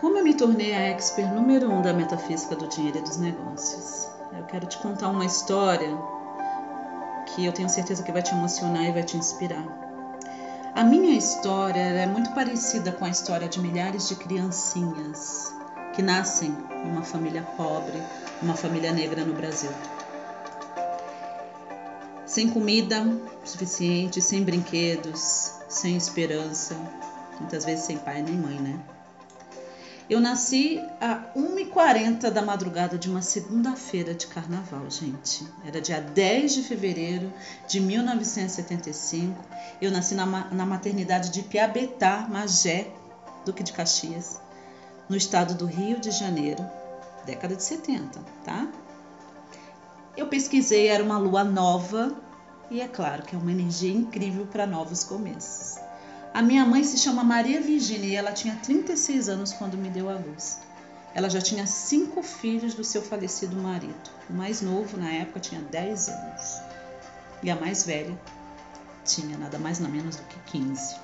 Como eu me tornei a expert número um da metafísica do dinheiro e dos negócios? Eu quero te contar uma história que eu tenho certeza que vai te emocionar e vai te inspirar. A minha história é muito parecida com a história de milhares de criancinhas que nascem numa família pobre, uma família negra no Brasil. Sem comida suficiente, sem brinquedos, sem esperança, muitas vezes sem pai nem mãe, né? Eu nasci a 1h40 da madrugada de uma segunda-feira de carnaval, gente. Era dia 10 de fevereiro de 1975. Eu nasci na, na maternidade de Piabetá, Magé, Duque de Caxias, no estado do Rio de Janeiro, década de 70, tá? Eu pesquisei, era uma lua nova e é claro que é uma energia incrível para novos começos. A minha mãe se chama Maria Virginia e ela tinha 36 anos quando me deu a luz. Ela já tinha cinco filhos do seu falecido marido. O mais novo, na época, tinha 10 anos. E a mais velha tinha nada mais nada menos do que 15.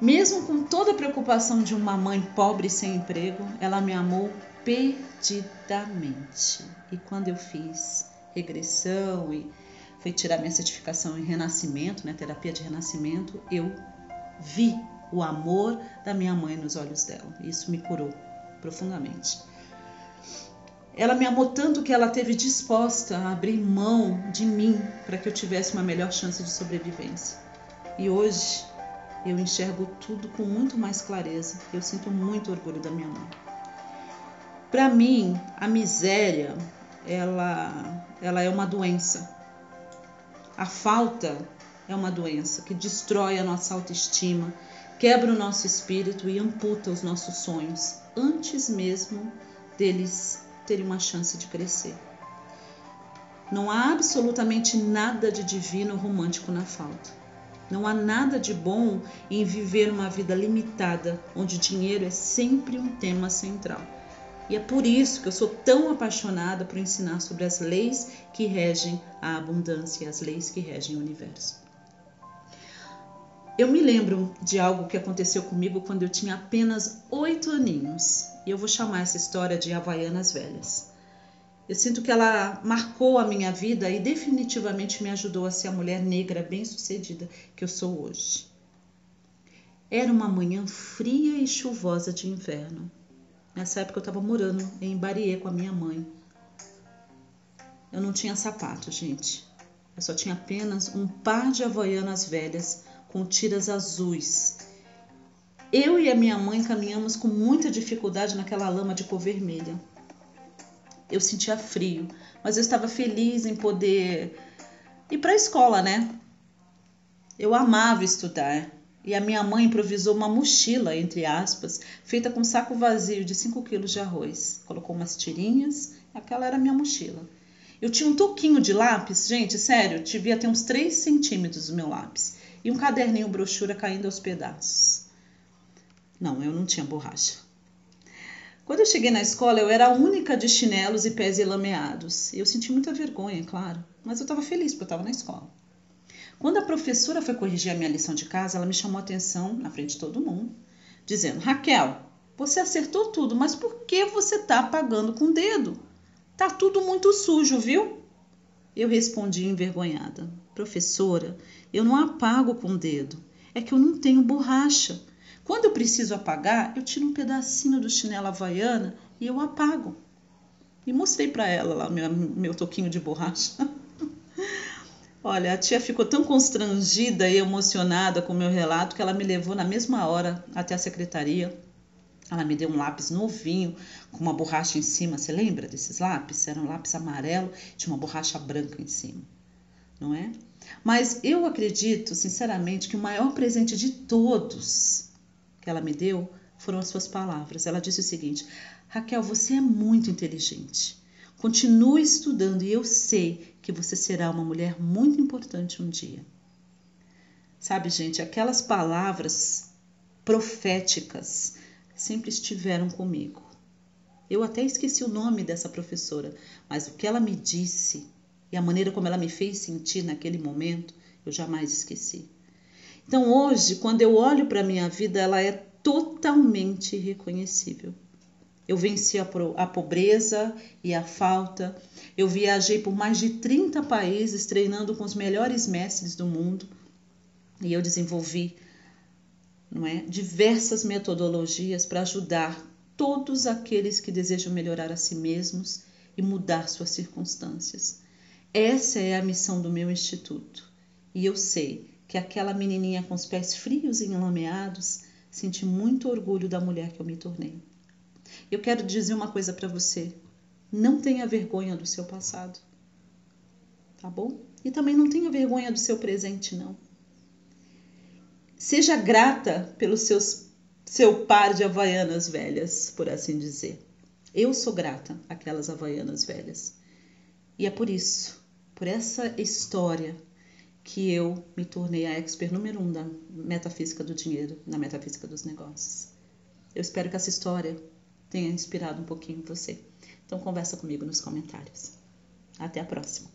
Mesmo com toda a preocupação de uma mãe pobre sem emprego, ela me amou perdidamente. E quando eu fiz regressão e fui tirar minha certificação em renascimento, né, terapia de renascimento, eu vi o amor da minha mãe nos olhos dela. Isso me curou profundamente. Ela me amou tanto que ela teve disposta a abrir mão de mim para que eu tivesse uma melhor chance de sobrevivência. E hoje eu enxergo tudo com muito mais clareza. Eu sinto muito orgulho da minha mãe. Para mim, a miséria, ela, ela é uma doença a falta é uma doença que destrói a nossa autoestima, quebra o nosso espírito e amputa os nossos sonhos antes mesmo deles terem uma chance de crescer. Não há absolutamente nada de divino romântico na falta. Não há nada de bom em viver uma vida limitada, onde dinheiro é sempre um tema central. E é por isso que eu sou tão apaixonada por ensinar sobre as leis que regem a abundância, as leis que regem o universo. Eu me lembro de algo que aconteceu comigo quando eu tinha apenas oito aninhos, e eu vou chamar essa história de Havaianas Velhas. Eu sinto que ela marcou a minha vida e definitivamente me ajudou a ser a mulher negra bem-sucedida que eu sou hoje. Era uma manhã fria e chuvosa de inverno. Nessa época eu estava morando em Bariê com a minha mãe. Eu não tinha sapato, gente. Eu só tinha apenas um par de havaianas velhas com tiras azuis. Eu e a minha mãe caminhamos com muita dificuldade naquela lama de cor vermelha. Eu sentia frio, mas eu estava feliz em poder ir para a escola, né? Eu amava estudar. E a minha mãe improvisou uma mochila, entre aspas, feita com um saco vazio de 5 quilos de arroz. Colocou umas tirinhas, aquela era a minha mochila. Eu tinha um toquinho de lápis, gente, sério, devia ter uns 3 centímetros o meu lápis. E um caderninho brochura caindo aos pedaços. Não, eu não tinha borracha. Quando eu cheguei na escola, eu era a única de chinelos e pés lameados. Eu senti muita vergonha, claro, mas eu estava feliz porque eu estava na escola. Quando a professora foi corrigir a minha lição de casa, ela me chamou a atenção na frente de todo mundo, dizendo: Raquel, você acertou tudo, mas por que você está apagando com o dedo? Tá tudo muito sujo, viu? Eu respondi envergonhada: Professora, eu não apago com o dedo. É que eu não tenho borracha. Quando eu preciso apagar, eu tiro um pedacinho do chinelo havaiana e eu apago. E mostrei para ela lá meu, meu toquinho de borracha. Olha, a tia ficou tão constrangida e emocionada com o meu relato que ela me levou na mesma hora até a secretaria. Ela me deu um lápis novinho com uma borracha em cima. Você lembra desses lápis? Era um lápis amarelo, tinha uma borracha branca em cima, não é? Mas eu acredito, sinceramente, que o maior presente de todos que ela me deu foram as suas palavras. Ela disse o seguinte: Raquel, você é muito inteligente. Continue estudando e eu sei que você será uma mulher muito importante um dia. Sabe, gente, aquelas palavras proféticas sempre estiveram comigo. Eu até esqueci o nome dessa professora, mas o que ela me disse e a maneira como ela me fez sentir naquele momento, eu jamais esqueci. Então hoje, quando eu olho para a minha vida, ela é totalmente irreconhecível. Eu venci a, a, pobreza e a falta. Eu viajei por mais de 30 países treinando com os melhores mestres do mundo e eu desenvolvi não é, diversas metodologias para ajudar todos aqueles que desejam melhorar a si mesmos e mudar suas circunstâncias. Essa é a missão do meu instituto. E eu sei que aquela menininha com os pés frios e enlameados sente muito orgulho da mulher que eu me tornei. Eu quero dizer uma coisa para você: não tenha vergonha do seu passado, tá bom? E também não tenha vergonha do seu presente, não. Seja grata pelo seus, seu par de havaianas velhas, por assim dizer. Eu sou grata àquelas havaianas velhas. E é por isso, por essa história, que eu me tornei a expert número um da metafísica do dinheiro, na metafísica dos negócios. Eu espero que essa história tenha inspirado um pouquinho você. Então conversa comigo nos comentários. Até a próxima.